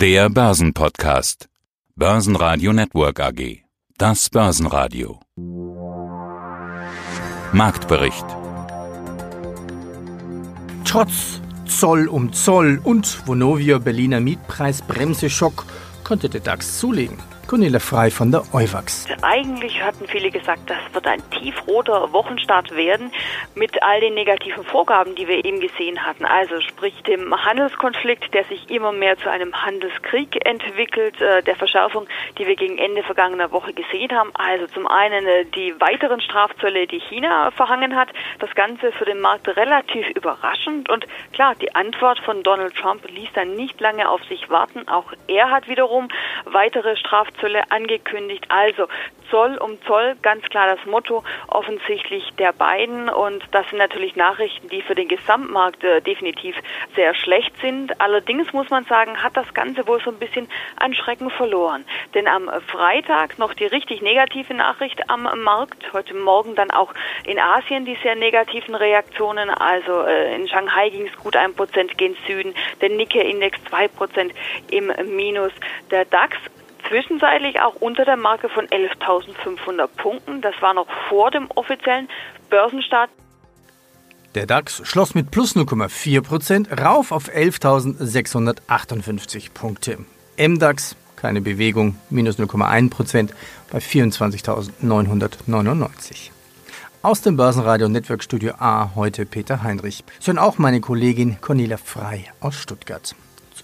Der Börsenpodcast. Börsenradio Network AG. Das Börsenradio. Marktbericht. Trotz Zoll um Zoll und Vonovia Berliner Mietpreisbremse Schock konnte der DAX zulegen. Cornelia Frei von der Euwax. Eigentlich hatten viele gesagt, das wird ein tiefroter Wochenstart werden mit all den negativen Vorgaben, die wir eben gesehen hatten. Also sprich dem Handelskonflikt, der sich immer mehr zu einem Handelskrieg entwickelt, äh, der Verschärfung, die wir gegen Ende vergangener Woche gesehen haben. Also zum einen äh, die weiteren Strafzölle, die China verhangen hat. Das Ganze für den Markt relativ überraschend. Und klar, die Antwort von Donald Trump ließ dann nicht lange auf sich warten. Auch er hat wiederum weitere Strafzölle Zölle angekündigt. Also Zoll um Zoll, ganz klar das Motto offensichtlich der beiden. Und das sind natürlich Nachrichten, die für den Gesamtmarkt äh, definitiv sehr schlecht sind. Allerdings muss man sagen, hat das Ganze wohl so ein bisschen an Schrecken verloren. Denn am Freitag noch die richtig negative Nachricht am Markt. Heute Morgen dann auch in Asien die sehr negativen Reaktionen. Also äh, in Shanghai ging es gut ein Prozent gen Süden. Der Nikkei-Index zwei Prozent im Minus. Der DAX zwischenzeitlich auch unter der Marke von 11.500 Punkten. Das war noch vor dem offiziellen Börsenstart. Der DAX schloss mit plus 0,4 Prozent rauf auf 11.658 Punkte. MDAX keine Bewegung, minus 0,1 Prozent bei 24.999. Aus dem Börsenradio Network Studio A heute Peter Heinrich. Sie auch meine Kollegin Cornelia Frei aus Stuttgart.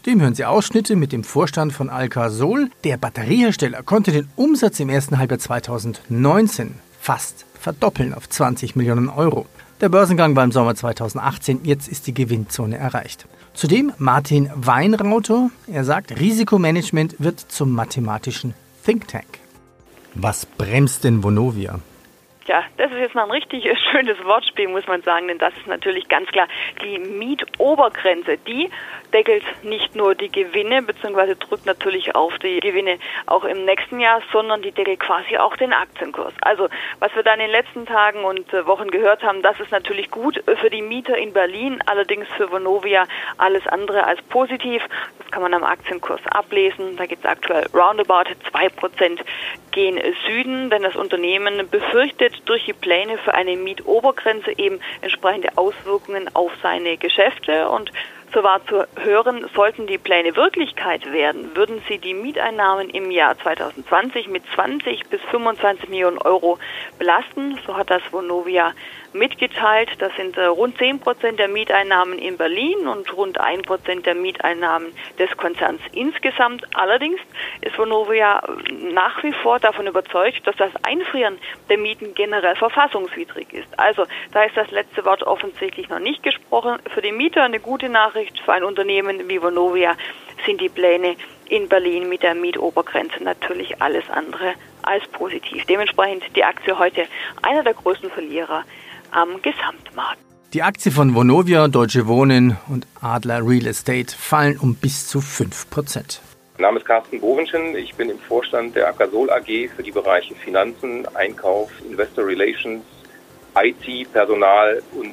Zudem hören Sie Ausschnitte mit dem Vorstand von Alcasol. Der Batteriehersteller konnte den Umsatz im ersten Halbjahr 2019 fast verdoppeln auf 20 Millionen Euro. Der Börsengang war im Sommer 2018, jetzt ist die Gewinnzone erreicht. Zudem Martin Weinrauter, er sagt, Risikomanagement wird zum mathematischen Think Tank. Was bremst denn Vonovia? Ja, das ist jetzt mal ein richtig schönes Wortspiel, muss man sagen, denn das ist natürlich ganz klar die Mietobergrenze. Die deckelt nicht nur die Gewinne, beziehungsweise drückt natürlich auf die Gewinne auch im nächsten Jahr, sondern die deckelt quasi auch den Aktienkurs. Also, was wir da in den letzten Tagen und äh, Wochen gehört haben, das ist natürlich gut für die Mieter in Berlin, allerdings für Vonovia alles andere als positiv. Das kann man am Aktienkurs ablesen. Da geht es aktuell roundabout zwei Prozent gen Süden, denn das Unternehmen befürchtet durch die Pläne für eine Mietobergrenze eben entsprechende Auswirkungen auf seine Geschäfte und so war zu hören, sollten die Pläne Wirklichkeit werden, würden sie die Mieteinnahmen im Jahr 2020 mit 20 bis 25 Millionen Euro belasten. So hat das Vonovia mitgeteilt. Das sind äh, rund 10 Prozent der Mieteinnahmen in Berlin und rund 1 Prozent der Mieteinnahmen des Konzerns insgesamt. Allerdings ist Vonovia nach wie vor davon überzeugt, dass das Einfrieren der Mieten generell verfassungswidrig ist. Also da ist das letzte Wort offensichtlich noch nicht gesprochen. Für die Mieter eine gute Nachricht, für ein Unternehmen wie Vonovia sind die Pläne in Berlin mit der Mietobergrenze natürlich alles andere als positiv. Dementsprechend die Aktie heute einer der größten Verlierer am Gesamtmarkt. Die Aktie von Vonovia, Deutsche Wohnen und Adler Real Estate fallen um bis zu 5 Prozent. Mein Name ist Carsten Bovenschen. Ich bin im Vorstand der Akasol AG für die Bereiche Finanzen, Einkauf, Investor Relations, IT, Personal und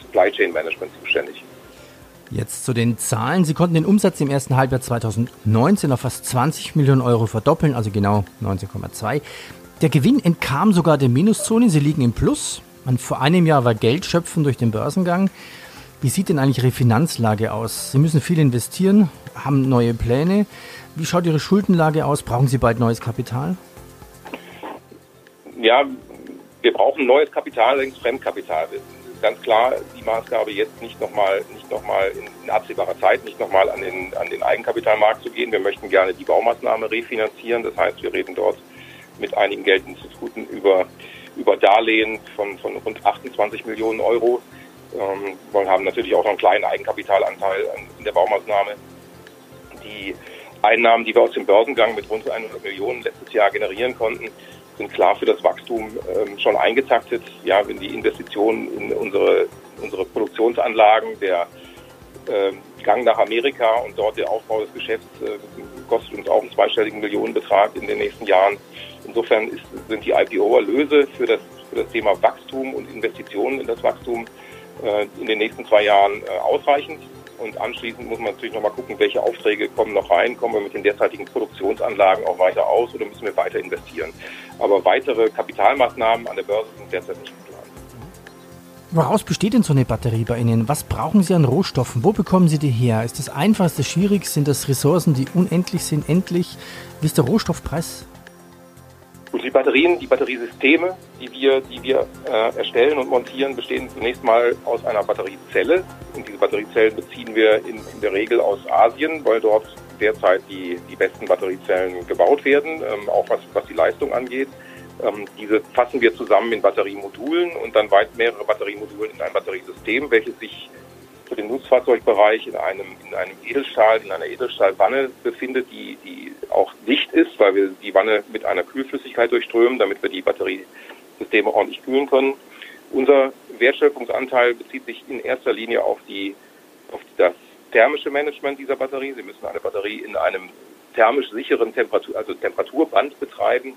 Supply Chain Management zuständig. Jetzt zu den Zahlen. Sie konnten den Umsatz im ersten Halbjahr 2019 auf fast 20 Millionen Euro verdoppeln, also genau 19,2. Der Gewinn entkam sogar der Minuszone. Sie liegen im Plus. Man, vor einem Jahr war Geld schöpfen durch den Börsengang. Wie sieht denn eigentlich Ihre Finanzlage aus? Sie müssen viel investieren, haben neue Pläne. Wie schaut Ihre Schuldenlage aus? Brauchen Sie bald neues Kapital? Ja, wir brauchen neues Kapital, allerdings Fremdkapital. Ganz klar die Maßgabe, jetzt nicht nochmal noch mal in, in absehbarer Zeit nicht nochmal an den, an den Eigenkapitalmarkt zu gehen. Wir möchten gerne die Baumaßnahme refinanzieren. Das heißt, wir reden dort mit einigen Geldinstituten über über Darlehen von, von rund 28 Millionen Euro. Ähm, wir haben natürlich auch noch einen kleinen Eigenkapitalanteil in der Baumaßnahme. Die Einnahmen, die wir aus dem Börsengang mit rund 100 Millionen letztes Jahr generieren konnten, sind klar für das Wachstum ähm, schon eingetaktet. Ja, wenn die Investitionen in unsere, unsere Produktionsanlagen, der äh, Gang nach Amerika und dort der Aufbau des Geschäfts äh, kostet uns auch einen zweistelligen Millionenbetrag in den nächsten Jahren. Insofern ist, sind die IPO-Erlöse für das, für das Thema Wachstum und Investitionen in das Wachstum äh, in den nächsten zwei Jahren äh, ausreichend. Und anschließend muss man natürlich nochmal gucken, welche Aufträge kommen noch rein, kommen wir mit den derzeitigen Produktionsanlagen auch weiter aus oder müssen wir weiter investieren. Aber weitere Kapitalmaßnahmen an der Börse sind derzeit nicht geplant. Woraus besteht denn so eine Batterie bei Ihnen? Was brauchen Sie an Rohstoffen? Wo bekommen Sie die her? Ist das einfach, ist das schwierig? Sind das Ressourcen, die unendlich sind, endlich? Wie ist der Rohstoffpreis? Und die Batterien, die Batteriesysteme, die wir, die wir äh, erstellen und montieren, bestehen zunächst mal aus einer Batteriezelle. Und diese Batteriezellen beziehen wir in, in der Regel aus Asien, weil dort derzeit die, die besten Batteriezellen gebaut werden, ähm, auch was, was die Leistung angeht. Ähm, diese fassen wir zusammen in Batteriemodulen und dann weit mehrere Batteriemodulen in ein Batteriesystem, welches sich für den Nutzfahrzeugbereich in einem, in einem Edelstahl, in einer Edelstahlwanne befindet, die, die auch dicht ist, weil wir die Wanne mit einer Kühlflüssigkeit durchströmen, damit wir die Batteriesysteme ordentlich kühlen können. Unser Wertschöpfungsanteil bezieht sich in erster Linie auf die, auf das thermische Management dieser Batterie. Sie müssen eine Batterie in einem thermisch sicheren Temperatur, also Temperaturband betreiben.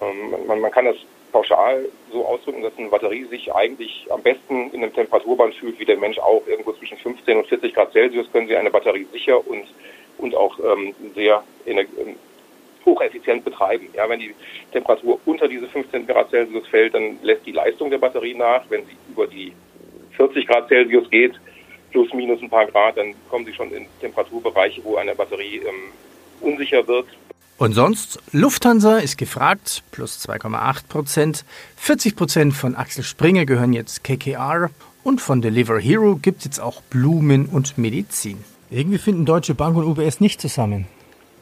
Ähm, man, man kann das pauschal so ausdrücken, dass eine Batterie sich eigentlich am besten in einem Temperaturband fühlt, wie der Mensch auch. Irgendwo zwischen 15 und 40 Grad Celsius können Sie eine Batterie sicher und, und auch ähm, sehr ähm, hocheffizient betreiben. Ja, wenn die Temperatur unter diese 15 Grad Celsius fällt, dann lässt die Leistung der Batterie nach. Wenn sie über die 40 Grad Celsius geht, plus minus ein paar Grad, dann kommen sie schon in Temperaturbereiche, wo eine Batterie ähm, unsicher wird. Und sonst, Lufthansa ist gefragt, plus 2,8 Prozent. 40 Prozent von Axel Springer gehören jetzt KKR. Und von Deliver Hero gibt es jetzt auch Blumen und Medizin. Irgendwie finden Deutsche Bank und UBS nicht zusammen.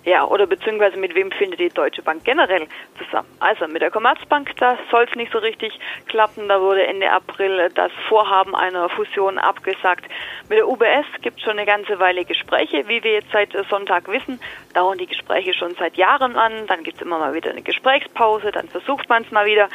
Ja, oder beziehungsweise mit wem findet die Deutsche Bank generell zusammen? Also mit der Commerzbank, da soll es nicht so richtig klappen. Da wurde Ende April das Vorhaben einer Fusion abgesagt. Mit der UBS gibt es schon eine ganze Weile Gespräche. Wie wir jetzt seit Sonntag wissen, dauern die Gespräche schon seit Jahren an. Dann gibt es immer mal wieder eine Gesprächspause, dann versucht man es mal wieder.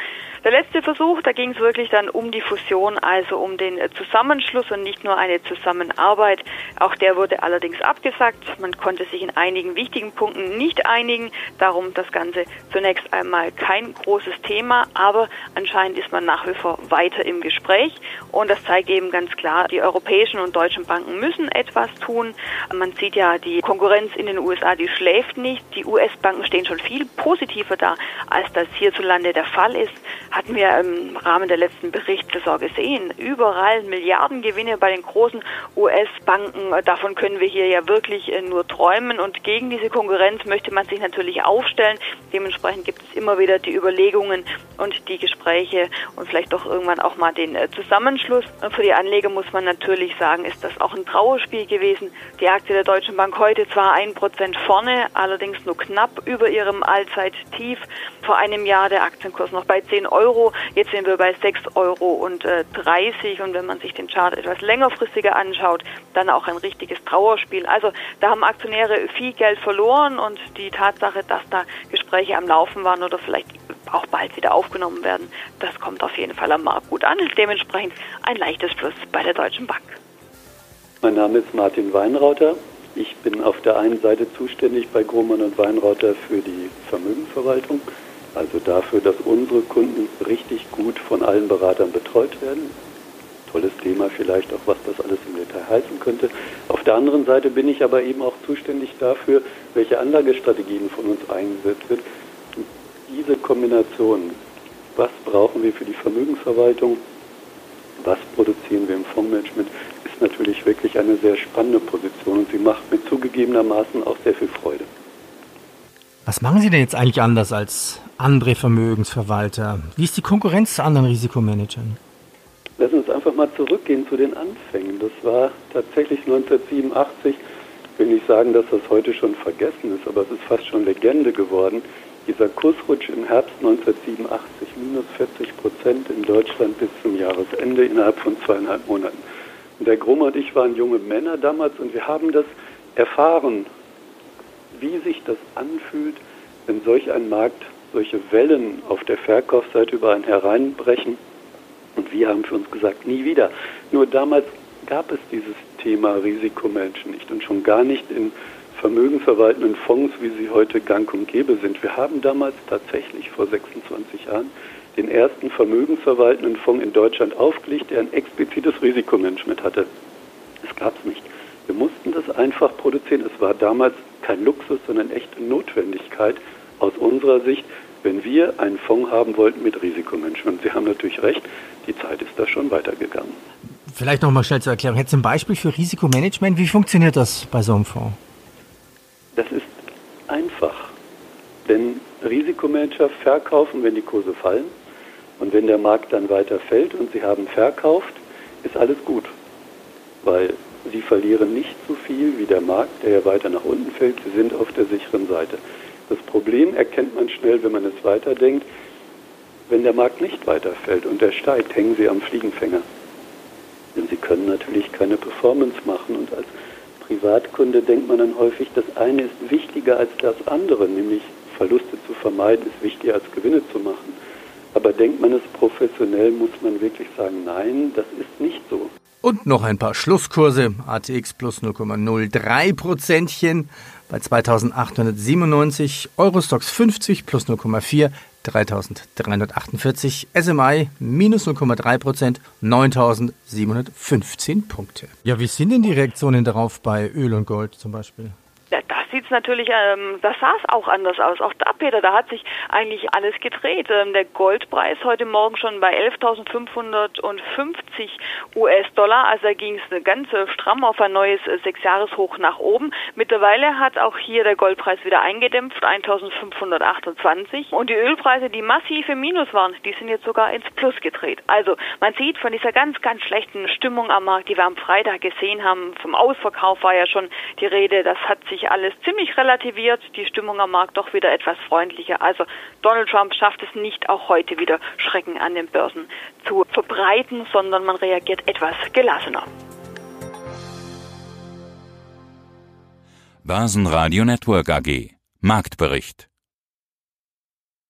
Der letzte Versuch, da ging es wirklich dann um die Fusion, also um den Zusammenschluss und nicht nur eine Zusammenarbeit. Auch der wurde allerdings abgesagt. Man konnte sich in einigen wichtigen Punkten nicht einigen. Darum das Ganze zunächst einmal kein großes Thema, aber anscheinend ist man nach wie vor weiter im Gespräch. Und das zeigt eben ganz klar, die europäischen und deutschen Banken müssen etwas tun. Man sieht ja, die Konkurrenz in den USA, die schläft nicht. Die US-Banken stehen schon viel positiver da, als das hierzulande der Fall ist hatten wir im Rahmen der letzten Berichtssaison gesehen. Überall Milliardengewinne bei den großen US-Banken. Davon können wir hier ja wirklich äh, nur träumen. Und gegen diese Konkurrenz möchte man sich natürlich aufstellen. Dementsprechend gibt es immer wieder die Überlegungen und die Gespräche und vielleicht doch irgendwann auch mal den äh, Zusammenschluss. Und für die Anleger muss man natürlich sagen, ist das auch ein Trauerspiel gewesen. Die Aktie der Deutschen Bank heute zwar ein Prozent vorne, allerdings nur knapp über ihrem Allzeittief. Vor einem Jahr der Aktienkurs noch bei 10 Euro. Euro. Jetzt sind wir bei 6,30 Euro und äh, und wenn man sich den Chart etwas längerfristiger anschaut, dann auch ein richtiges Trauerspiel. Also da haben Aktionäre viel Geld verloren und die Tatsache, dass da Gespräche am Laufen waren oder vielleicht auch bald wieder aufgenommen werden, das kommt auf jeden Fall am Markt gut an. Dementsprechend ein leichtes Plus bei der Deutschen Bank. Mein Name ist Martin Weinrauter. Ich bin auf der einen Seite zuständig bei Grohmann und Weinrauter für die Vermögensverwaltung also dafür, dass unsere Kunden richtig gut von allen Beratern betreut werden. Tolles Thema vielleicht auch, was das alles im Detail heißen könnte. Auf der anderen Seite bin ich aber eben auch zuständig dafür, welche Anlagestrategien von uns eingesetzt wird. Diese Kombination, was brauchen wir für die Vermögensverwaltung, was produzieren wir im Fondsmanagement, ist natürlich wirklich eine sehr spannende Position und sie macht mir zugegebenermaßen auch sehr viel Freude. Was machen Sie denn jetzt eigentlich anders als andere Vermögensverwalter? Wie ist die Konkurrenz zu anderen Risikomanagern? Lass uns einfach mal zurückgehen zu den Anfängen. Das war tatsächlich 1987. Ich will nicht sagen, dass das heute schon vergessen ist, aber es ist fast schon Legende geworden. Dieser Kursrutsch im Herbst 1987, minus 40 Prozent in Deutschland bis zum Jahresende innerhalb von zweieinhalb Monaten. Und der Grumm und ich waren junge Männer damals und wir haben das erfahren, wie sich das anfühlt, wenn solch ein Markt solche Wellen auf der Verkaufsseite über einen hereinbrechen. Und wir haben für uns gesagt, nie wieder. Nur damals gab es dieses Thema Risikomenschen nicht und schon gar nicht in vermögensverwaltenden Fonds, wie sie heute gang und gäbe sind. Wir haben damals tatsächlich vor 26 Jahren den ersten vermögensverwaltenden Fonds in Deutschland aufgelegt, der ein explizites Risikomanagement hatte. Das gab es nicht. Wir mussten das einfach produzieren. Es war damals kein Luxus, sondern echte Notwendigkeit aus unserer Sicht, wenn wir einen Fonds haben wollten mit Risikomanagement. Sie haben natürlich recht, die Zeit ist da schon weitergegangen. Vielleicht noch mal schnell zur Erklärung. Jetzt ein Beispiel für Risikomanagement. Wie funktioniert das bei so einem Fonds? Das ist einfach. Denn Risikomanager verkaufen, wenn die Kurse fallen. Und wenn der Markt dann weiter fällt und sie haben verkauft, ist alles gut. Weil sie verlieren nicht so viel wie der Markt, der ja weiter nach unten fällt. Sie sind auf der sicheren Seite. Das Problem erkennt man schnell, wenn man es weiterdenkt. Wenn der Markt nicht weiterfällt und der steigt, hängen sie am Fliegenfänger. Denn sie können natürlich keine Performance machen. Und als Privatkunde denkt man dann häufig, das eine ist wichtiger als das andere, nämlich Verluste zu vermeiden, ist wichtiger als Gewinne zu machen. Aber denkt man es professionell, muss man wirklich sagen, nein, das ist nicht so. Und noch ein paar Schlusskurse. ATX plus 0,03 Prozentchen bei 2897, Eurostox 50 plus 0,4, 3348, SMI minus 0,3 Prozent, 9715 Punkte. Ja, wie sind denn die Reaktionen darauf bei Öl und Gold zum Beispiel? Sieht es natürlich, ähm, das sah es auch anders aus. Auch da, Peter, da hat sich eigentlich alles gedreht. Ähm, der Goldpreis heute Morgen schon bei 11.550 US-Dollar, also da ging es ganz stramm auf ein neues äh, Sechsjahreshoch nach oben. Mittlerweile hat auch hier der Goldpreis wieder eingedämpft, 1.528. Und die Ölpreise, die massiv Minus waren, die sind jetzt sogar ins Plus gedreht. Also man sieht von dieser ganz, ganz schlechten Stimmung am Markt, die wir am Freitag gesehen haben, vom Ausverkauf war ja schon die Rede, das hat sich alles ziemlich relativiert, die Stimmung am Markt doch wieder etwas freundlicher. Also Donald Trump schafft es nicht, auch heute wieder Schrecken an den Börsen zu verbreiten, sondern man reagiert etwas gelassener. Börsenradio Network AG Marktbericht